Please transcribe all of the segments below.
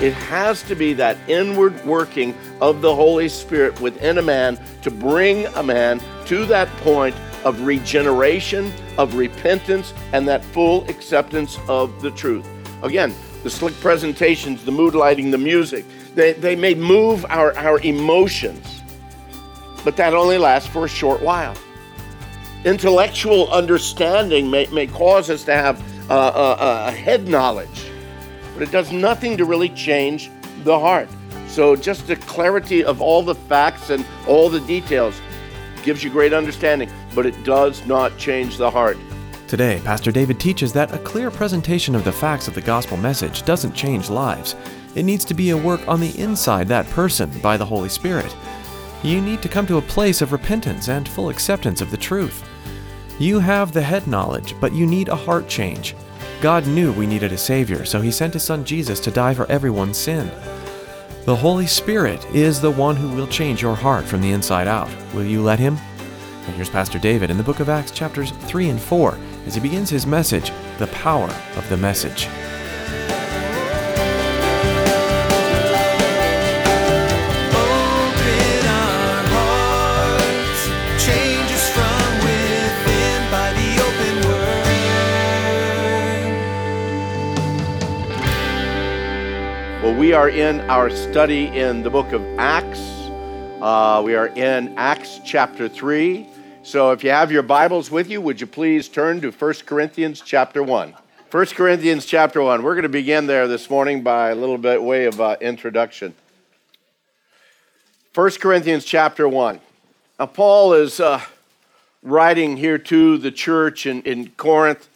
It has to be that inward working of the Holy Spirit within a man to bring a man to that point of regeneration, of repentance, and that full acceptance of the truth. Again, the slick presentations, the mood lighting, the music, they, they may move our, our emotions, but that only lasts for a short while. Intellectual understanding may, may cause us to have uh, uh, uh, head knowledge, but it does nothing to really change the heart. So, just the clarity of all the facts and all the details gives you great understanding, but it does not change the heart. Today, Pastor David teaches that a clear presentation of the facts of the gospel message doesn't change lives. It needs to be a work on the inside that person by the Holy Spirit. You need to come to a place of repentance and full acceptance of the truth. You have the head knowledge, but you need a heart change. God knew we needed a Savior, so He sent His Son Jesus to die for everyone's sin. The Holy Spirit is the one who will change your heart from the inside out. Will you let Him? And here's Pastor David in the book of Acts, chapters 3 and 4, as he begins his message, The Power of the Message. We are in our study in the book of Acts. Uh, we are in Acts chapter 3. So if you have your Bibles with you, would you please turn to 1 Corinthians chapter 1. 1 Corinthians chapter 1. We're going to begin there this morning by a little bit way of uh, introduction. 1 Corinthians chapter 1. Now, Paul is uh, writing here to the church in, in Corinth.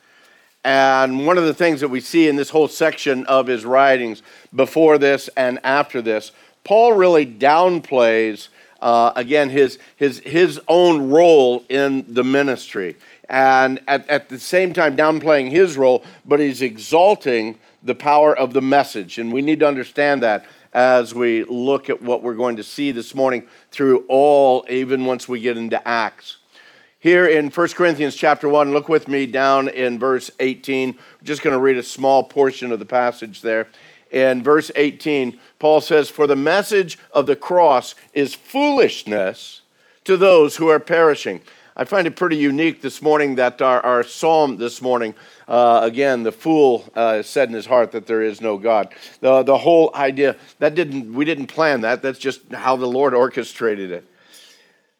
And one of the things that we see in this whole section of his writings, before this and after this, Paul really downplays, uh, again, his, his, his own role in the ministry. And at, at the same time, downplaying his role, but he's exalting the power of the message. And we need to understand that as we look at what we're going to see this morning through all, even once we get into Acts. Here in 1 Corinthians chapter 1, look with me down in verse 18. I'm just going to read a small portion of the passage there. In verse 18, Paul says, For the message of the cross is foolishness to those who are perishing. I find it pretty unique this morning that our, our psalm this morning, uh, again, the fool uh, said in his heart that there is no God. The, the whole idea, that didn't, we didn't plan that. That's just how the Lord orchestrated it.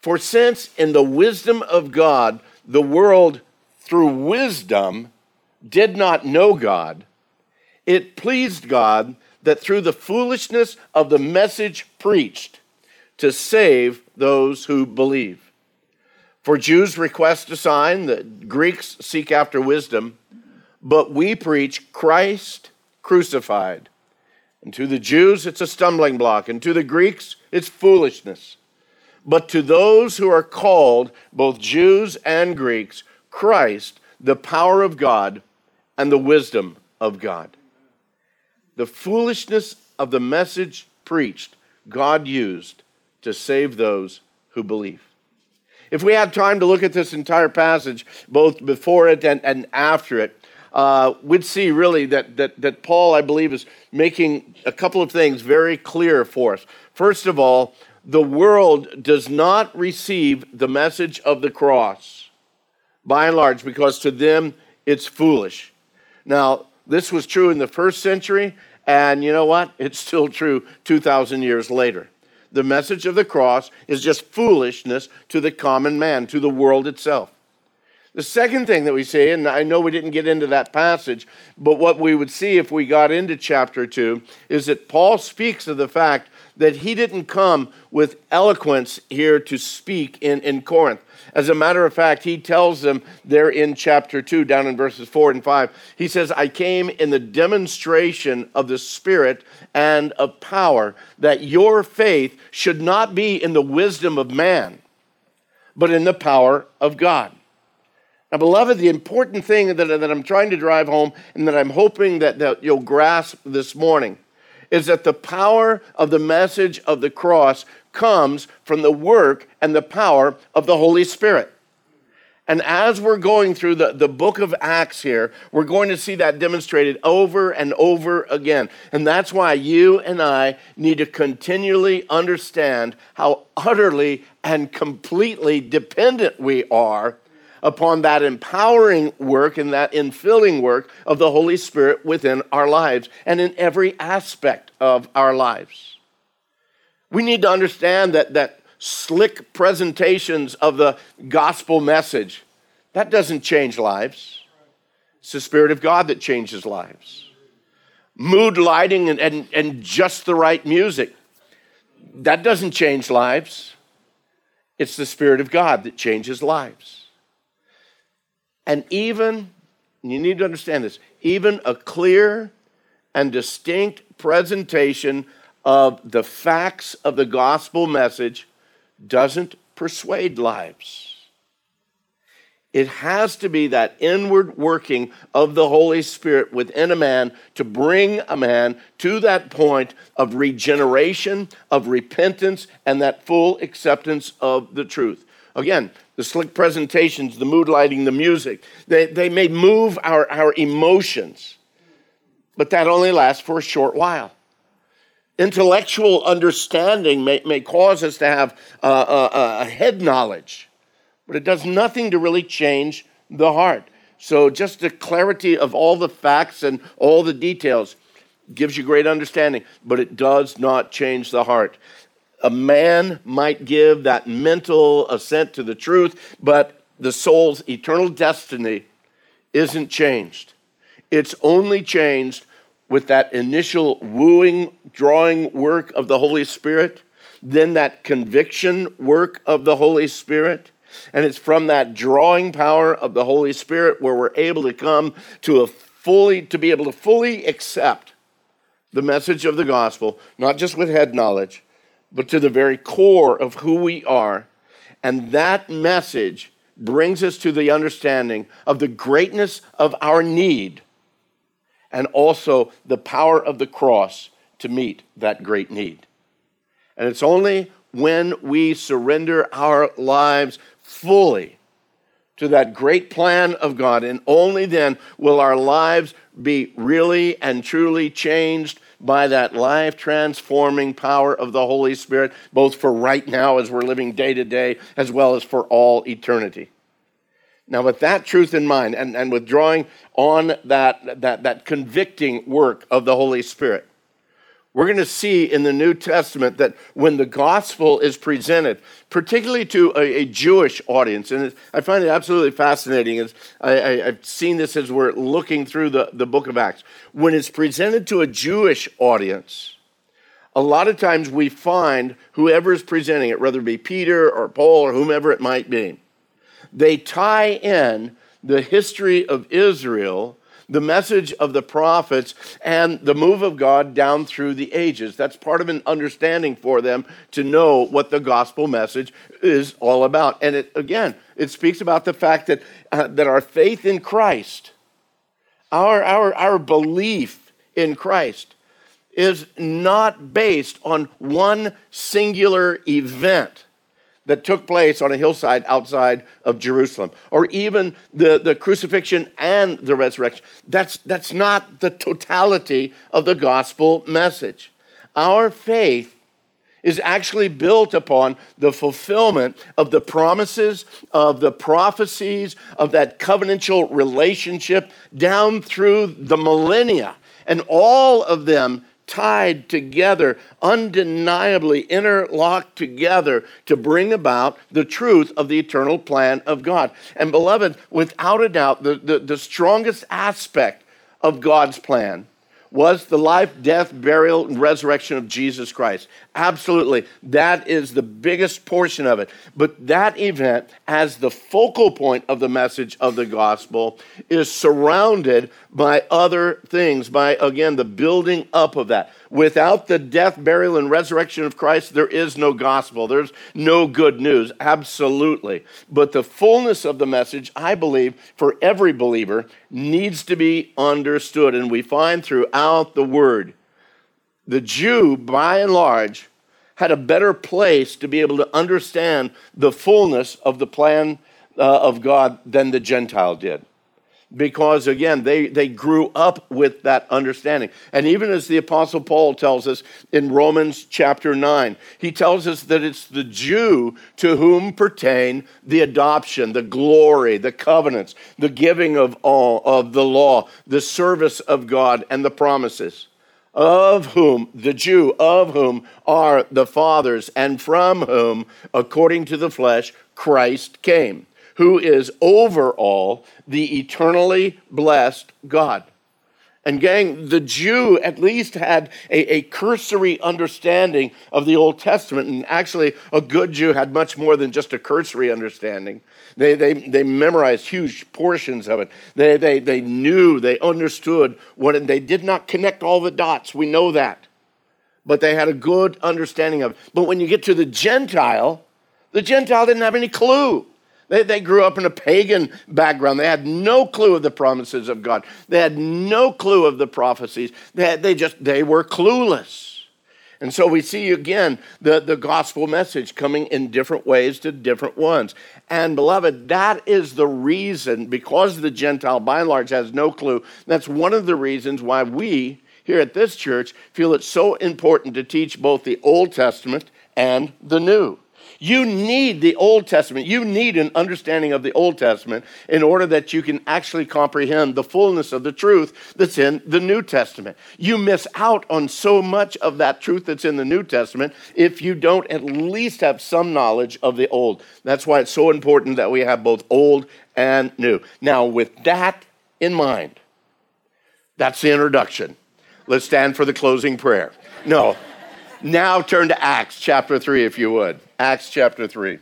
For since in the wisdom of God, the world through wisdom did not know God, it pleased God that through the foolishness of the message preached to save those who believe. For Jews request a sign, the Greeks seek after wisdom, but we preach Christ crucified. And to the Jews, it's a stumbling block, and to the Greeks, it's foolishness. But to those who are called, both Jews and Greeks, Christ, the power of God and the wisdom of God. The foolishness of the message preached, God used to save those who believe. If we had time to look at this entire passage, both before it and, and after it, uh, we'd see really that, that, that Paul, I believe, is making a couple of things very clear for us. First of all, the world does not receive the message of the cross by and large, because to them it's foolish. Now, this was true in the first century, and you know what? It's still true 2,000 years later. The message of the cross is just foolishness to the common man, to the world itself. The second thing that we see, and I know we didn't get into that passage, but what we would see if we got into chapter 2 is that Paul speaks of the fact that he didn't come with eloquence here to speak in, in Corinth. As a matter of fact, he tells them there in chapter 2, down in verses 4 and 5, he says, I came in the demonstration of the Spirit and of power, that your faith should not be in the wisdom of man, but in the power of God. Now, beloved, the important thing that, that I'm trying to drive home and that I'm hoping that, that you'll grasp this morning is that the power of the message of the cross comes from the work and the power of the Holy Spirit. And as we're going through the, the book of Acts here, we're going to see that demonstrated over and over again. And that's why you and I need to continually understand how utterly and completely dependent we are upon that empowering work and that infilling work of the Holy Spirit within our lives and in every aspect of our lives. We need to understand that, that slick presentations of the gospel message, that doesn't change lives. It's the Spirit of God that changes lives. Mood lighting and, and, and just the right music, that doesn't change lives. It's the Spirit of God that changes lives. And even, you need to understand this, even a clear and distinct presentation of the facts of the gospel message doesn't persuade lives. It has to be that inward working of the Holy Spirit within a man to bring a man to that point of regeneration, of repentance, and that full acceptance of the truth. Again, the slick presentations, the mood lighting, the music, they, they may move our, our emotions, but that only lasts for a short while. Intellectual understanding may, may cause us to have uh, a, a head knowledge, but it does nothing to really change the heart. So, just the clarity of all the facts and all the details gives you great understanding, but it does not change the heart a man might give that mental assent to the truth, but the soul's eternal destiny isn't changed. It's only changed with that initial wooing, drawing work of the Holy Spirit, then that conviction work of the Holy Spirit. And it's from that drawing power of the Holy Spirit where we're able to come to a fully, to be able to fully accept the message of the gospel, not just with head knowledge, but to the very core of who we are. And that message brings us to the understanding of the greatness of our need and also the power of the cross to meet that great need. And it's only when we surrender our lives fully to that great plan of God, and only then will our lives be really and truly changed by that life transforming power of the Holy Spirit, both for right now as we're living day to day, as well as for all eternity. Now, with that truth in mind, and, and with drawing on that, that, that convicting work of the Holy Spirit, we're going to see in the New Testament that when the gospel is presented, particularly to a, a Jewish audience, and I find it absolutely fascinating. As I, have seen this as we're looking through the, the book of Acts. When it's presented to a Jewish audience, a lot of times we find whoever is presenting it, whether it be Peter or Paul or whomever it might be, they tie in the history of Israel the message of the prophets and the move of God down through the ages. That's part of an understanding for them to know what the gospel message is all about. And it, again, it speaks about the fact that, uh, that our faith in Christ, our, our, our belief in Christ, is not based on one singular event that took place on a hillside outside of Jerusalem, or even the, the crucifixion and the resurrection. That's, that's not the totality of the gospel message. Our faith is actually built upon the fulfillment of the promises, of the prophecies, of that covenantal relationship down through the millennia. And all of them tied together, undeniably interlocked together to bring about the truth of the eternal plan of God. And beloved, without a doubt, the, the, the strongest aspect of God's plan was the life, death, burial, and resurrection of Jesus Christ. Absolutely. That is the biggest portion of it. But that event, as the focal point of the message of the gospel, is surrounded by other things, by, again, the building up of that. Without the death, burial, and resurrection of Christ, there is no gospel. There's no good news. Absolutely. But the fullness of the message, I believe, for every believer, needs to be understood. And we find throughout the word, the Jew, by and large, had a better place to be able to understand the fullness of the plan uh, of God than the Gentile did because again they, they grew up with that understanding. And even as the apostle paul tells us in romans chapter 9 he tells us that it's the jew to whom pertain the adoption the glory the covenants the giving of all of the law the service of god and the promises of whom the jew of whom are the fathers and from whom according to the flesh christ came who is over all, the eternally blessed God. And, gang, the Jew at least had a, a, cursory understanding of the Old Testament. And actually, a good Jew had much more than just a cursory understanding. They, they, they memorized huge portions of it. They, they, they knew, they understood what, and they did not connect all the dots. We know that. But they had a good understanding of it. But when you get to the Gentile, the Gentile didn't have any clue. They, they grew up in a pagan background. They had no clue of the promises of God. They had no clue of the prophecies. They, had, they just, they were clueless. And so we see again the, the gospel message coming in different ways to different ones. And beloved, that is the reason, because the Gentile by and large has no clue, that's one of the reasons why we here at this church feel it's so important to teach both the Old Testament and the New. You need the Old Testament. You need an understanding of the Old Testament in order that you can actually comprehend the fullness of the truth that's in the New Testament. You miss out on so much of that truth that's in the New Testament if you don't at least have some knowledge of the Old. That's why it's so important that we have both Old and New. Now, with that in mind, that's the introduction. Let's stand for the closing prayer. No. Now turn to Acts chapter 3, if you would. Acts chapter 3.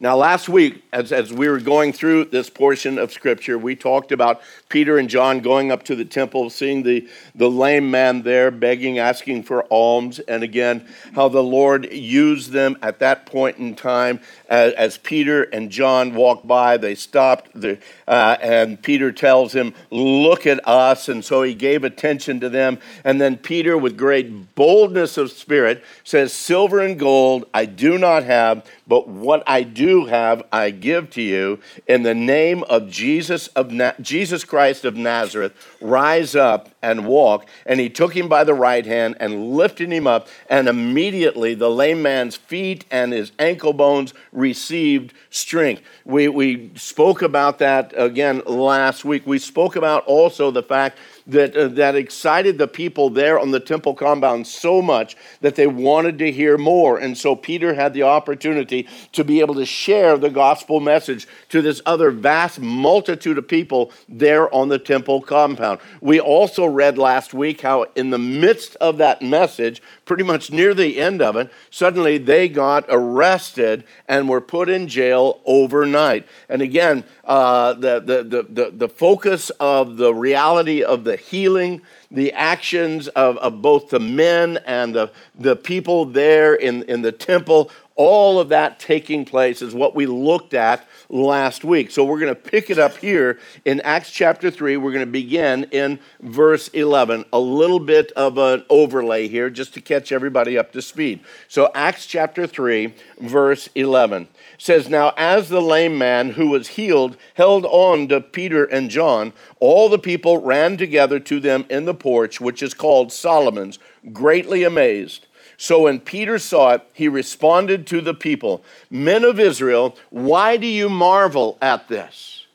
Now, last week, as, as we were going through this portion of Scripture, we talked about Peter and John going up to the temple, seeing the, the lame man there begging, asking for alms, and again, how the Lord used them at that point in time. As, as Peter and John walked by, they stopped, the, uh, and Peter tells him, Look at us. And so he gave attention to them. And then Peter, with great boldness of spirit, says, Silver and gold I do not have but what I do have, I give to you. In the name of Jesus of Na- Jesus Christ of Nazareth, rise up and walk. And he took him by the right hand and lifted him up, and immediately the lame man's feet and his ankle bones received strength. We, we spoke about that again last week. We spoke about also the fact that, uh, that excited the people there on the temple compound so much that they wanted to hear more. And so Peter had the opportunity to be able to share the gospel message to this other vast multitude of people there on the temple compound. We also read last week how, in the midst of that message, pretty much near the end of it, suddenly they got arrested and were put in jail overnight. And again, uh, the, the, the, the, the focus of the reality of the healing, the actions of, of both the men and the, the people there in, in the temple, all of that taking place is what we looked at last week. So we're going to pick it up here in Acts chapter 3. We're going to begin in verse 11. A little bit of an overlay here just to catch everybody up to speed. So, Acts chapter 3, verse 11 says, Now as the lame man who was healed held on to Peter and John, all the people ran together to them in the porch, which is called Solomon's, greatly amazed. So when Peter saw it, he responded to the people Men of Israel, why do you marvel at this?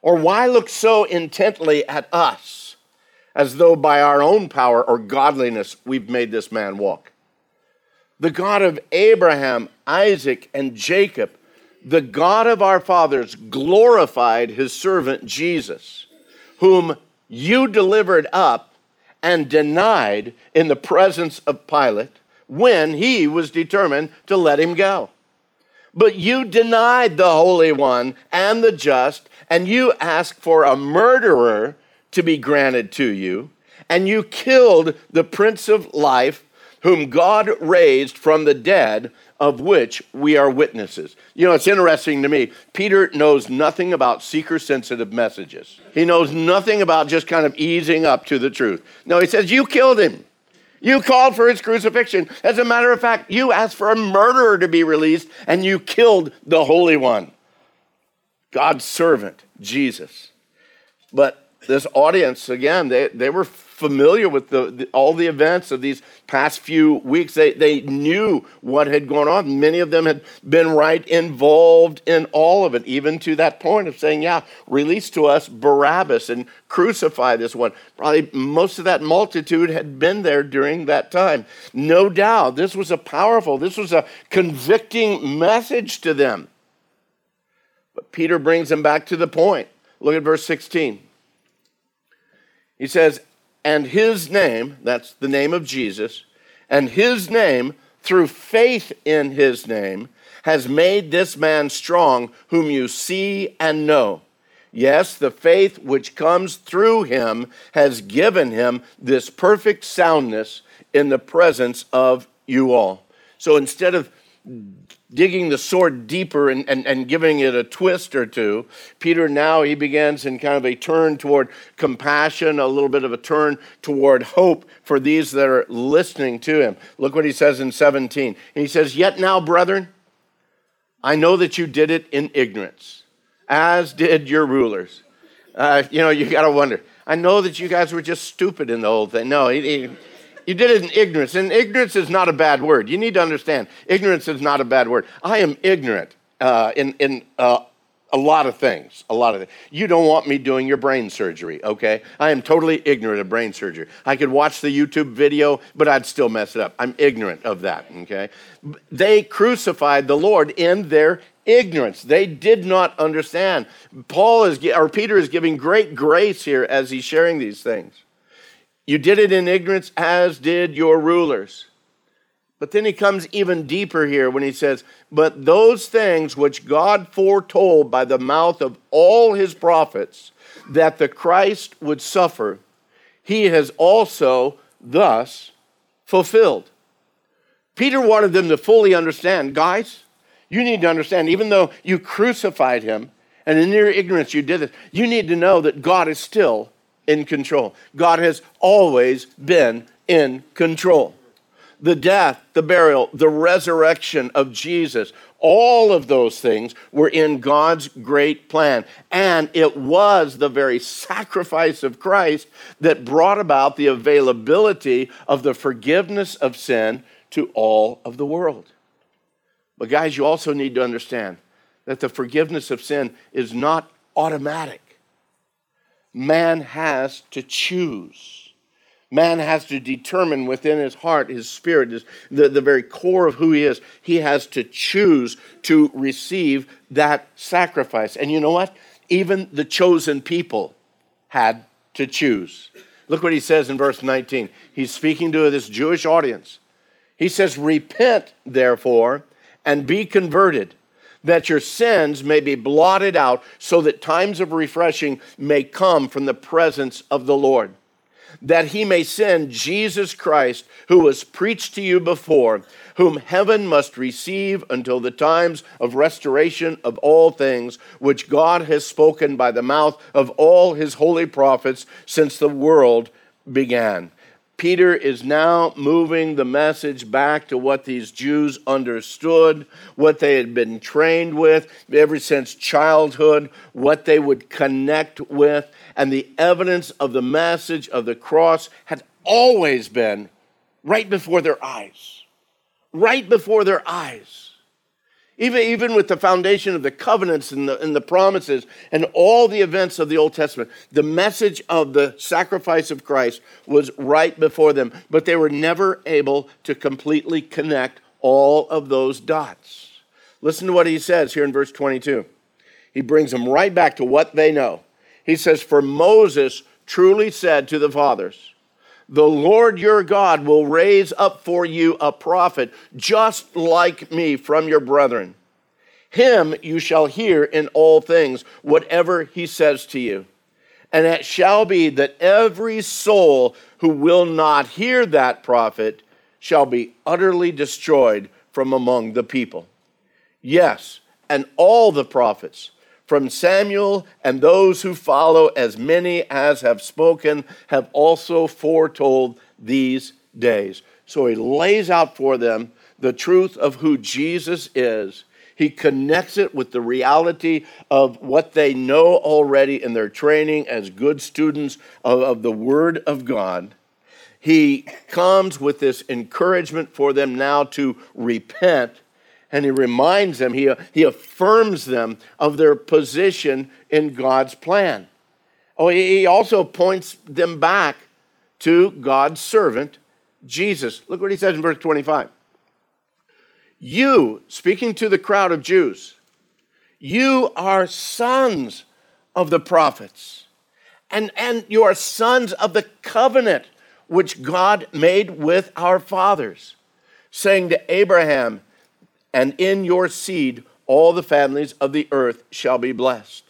Or why look so intently at us, as though by our own power or godliness we've made this man walk? The God of Abraham, Isaac, and Jacob, the God of our fathers, glorified his servant Jesus, whom you delivered up and denied in the presence of Pilate when he was determined to let him go. But you denied the Holy One and the just, and you asked for a murderer to be granted to you, and you killed the Prince of Life, whom God raised from the dead, of which we are witnesses. You know, it's interesting to me. Peter knows nothing about seeker sensitive messages, he knows nothing about just kind of easing up to the truth. No, he says, You killed him. You called for his crucifixion. As a matter of fact, you asked for a murderer to be released and you killed the Holy One, God's servant, Jesus. But this audience, again, they, they were familiar with the, the, all the events of these past few weeks. They, they knew what had gone on. Many of them had been right involved in all of it, even to that point of saying, Yeah, release to us Barabbas and crucify this one. Probably most of that multitude had been there during that time. No doubt, this was a powerful, this was a convicting message to them. But Peter brings them back to the point. Look at verse 16. He says, and his name, that's the name of Jesus, and his name, through faith in his name, has made this man strong, whom you see and know. Yes, the faith which comes through him has given him this perfect soundness in the presence of you all. So instead of digging the sword deeper and, and, and giving it a twist or two, Peter now he begins in kind of a turn toward compassion, a little bit of a turn toward hope for these that are listening to him. Look what he says in 17. And He says, Yet now, brethren, I know that you did it in ignorance, as did your rulers. Uh, you know, you got to wonder. I know that you guys were just stupid in the whole thing. No, he, he you did it in ignorance. And ignorance is not a bad word. You need to understand ignorance is not a bad word. I am ignorant uh, in, in uh, a lot of things. A lot of things. You don't want me doing your brain surgery, okay? I am totally ignorant of brain surgery. I could watch the YouTube video, but I'd still mess it up. I'm ignorant of that, okay? They crucified the Lord in their ignorance. They did not understand. Paul is, or Peter is giving great grace here as he's sharing these things. You did it in ignorance, as did your rulers. But then he comes even deeper here when he says, But those things which God foretold by the mouth of all his prophets that the Christ would suffer, he has also thus fulfilled. Peter wanted them to fully understand, guys, you need to understand, even though you crucified him and in your ignorance you did this, you need to know that God is still in control. God has always been in control. The death, the burial, the resurrection of Jesus, all of those things were in God's great plan. And it was the very sacrifice of Christ that brought about the availability of the forgiveness of sin to all of the world. But, guys, you also need to understand that the forgiveness of sin is not automatic man has to choose. Man has to determine within his heart, his spirit, his, the, the very core of who he is. He has to choose to receive that sacrifice. And you know what? Even the chosen people had to choose. Look what he says in verse 19. He's speaking to this Jewish audience. He says, Repent, therefore, and be converted that your sins may be blotted out, so that times of refreshing may come from the presence of the Lord. That he may send Jesus Christ, who was preached to you before, whom heaven must receive until the times of restoration of all things, which God has spoken by the mouth of all his holy prophets since the world began. Peter is now moving the message back to what these Jews understood, what they had been trained with ever since childhood, what they would connect with. And the evidence of the message of the cross had always been right before their eyes. right before their eyes. Even, even with the foundation of the covenants and the, and the promises and all the events of the Old Testament, the message of the sacrifice of Christ was right before them, but they were never able to completely connect all of those dots. Listen to what he says here in verse 22. He brings them right back to what they know. He says, For Moses truly said to the fathers, the Lord your God will raise up for you a prophet just like me from your brethren. Him you shall hear in all things, whatever he says to you. And it shall be that every soul who will not hear that prophet shall be utterly destroyed from among the people. Yes, and all the prophets from Samuel and those who follow, as many as have spoken, have also foretold these days. So he lays out for them the truth of who Jesus is. He connects it with the reality of what they know already in their training as good students of, of the Word of God. He comes with this encouragement for them now to repent and he reminds them, he, he affirms them of their position in God's plan. Oh, he also points them back to God's servant, Jesus. Look what he says in verse 25. You, speaking to the crowd of Jews, you are sons of the prophets, and, and you are sons of the covenant which God made with our fathers, saying to Abraham, and in your seed all the families of the earth shall be blessed.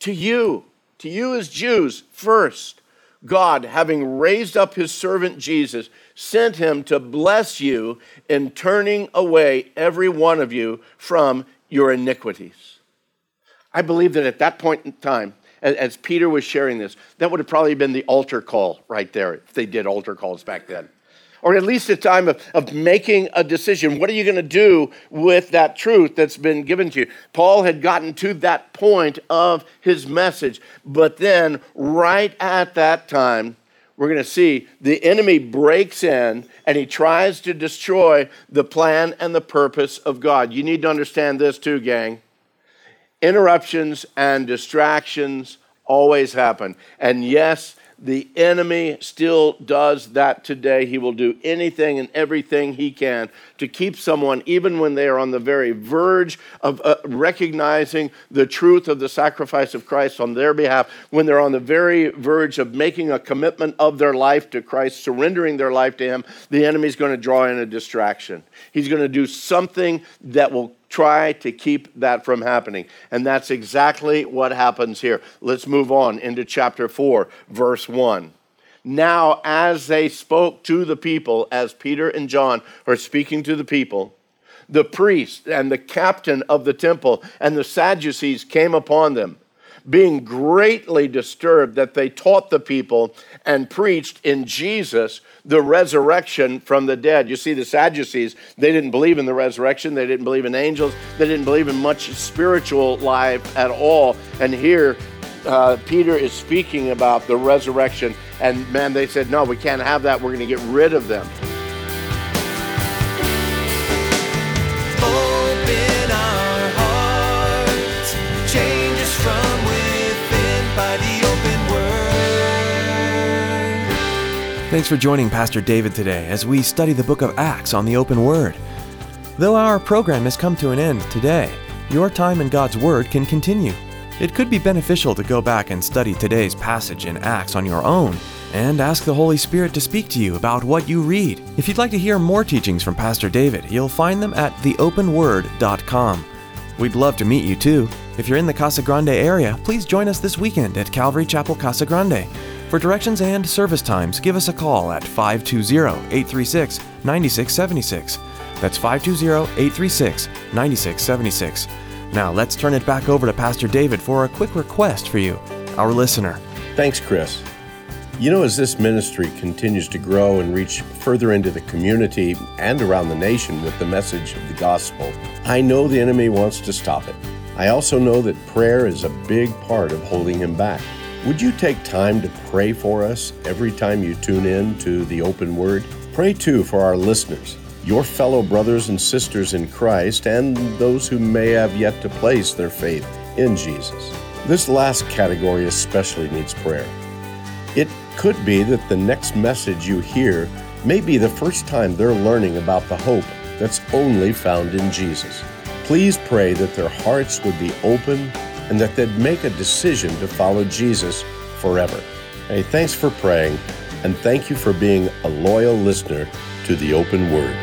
To you, to you as Jews, first, God, having raised up his servant Jesus, sent him to bless you in turning away every one of you from your iniquities. I believe that at that point in time, as Peter was sharing this, that would have probably been the altar call right there, if they did altar calls back then or at least a time of, of making a decision. What are you going to do with that truth that's been given to you? Paul had gotten to that point of his message, but then right at that time, we're going to see the enemy breaks in and he tries to destroy the plan and the purpose of God. You need to understand this too, gang. Interruptions and distractions always happen. And yes, the enemy still does that today. He will do anything and everything he can to keep someone, even when they are on the very verge of uh, recognizing the truth of the sacrifice of Christ on their behalf, when they're on the very verge of making a commitment of their life to Christ, surrendering their life to Him, the enemy's going to draw in a distraction. He's going to do something that will try to keep that from happening. And that's exactly what happens here. Let's move on into chapter 4, verse 1. Now, as they spoke to the people, as Peter and John are speaking to the people, the priest and the captain of the temple and the Sadducees came upon them being greatly disturbed that they taught the people and preached in Jesus the resurrection from the dead. You see, the Sadducees, they didn't believe in the resurrection, they didn't believe in angels, they didn't believe in much spiritual life at all. And here, uh, Peter is speaking about the resurrection, and man, they said, No, we can't have that. We're going to get rid of them. Thanks for joining Pastor David today as we study the book of Acts on the open word. Though our program has come to an end today, your time in God's Word can continue. It could be beneficial to go back and study today's passage in Acts on your own and ask the Holy Spirit to speak to you about what you read. If you'd like to hear more teachings from Pastor David, you'll find them at theopenword.com. We'd love to meet you too. If you're in the Casa Grande area, please join us this weekend at Calvary Chapel Casa Grande. For directions and service times, give us a call at 520 836 9676. That's 520 836 9676. Now let's turn it back over to Pastor David for a quick request for you, our listener. Thanks, Chris. You know, as this ministry continues to grow and reach further into the community and around the nation with the message of the gospel, I know the enemy wants to stop it. I also know that prayer is a big part of holding him back. Would you take time to pray for us every time you tune in to the open word? Pray too for our listeners. your fellow brothers and sisters in Christ, and those who may have yet to place their faith in Jesus. This last category especially needs prayer. It could be that the next message you hear may be the first time they're learning about the hope that's only found in Jesus. Please pray that their hearts would be open and that they'd make a decision to follow Jesus forever. Hey, thanks for praying, and thank you for being a loyal listener to the open word.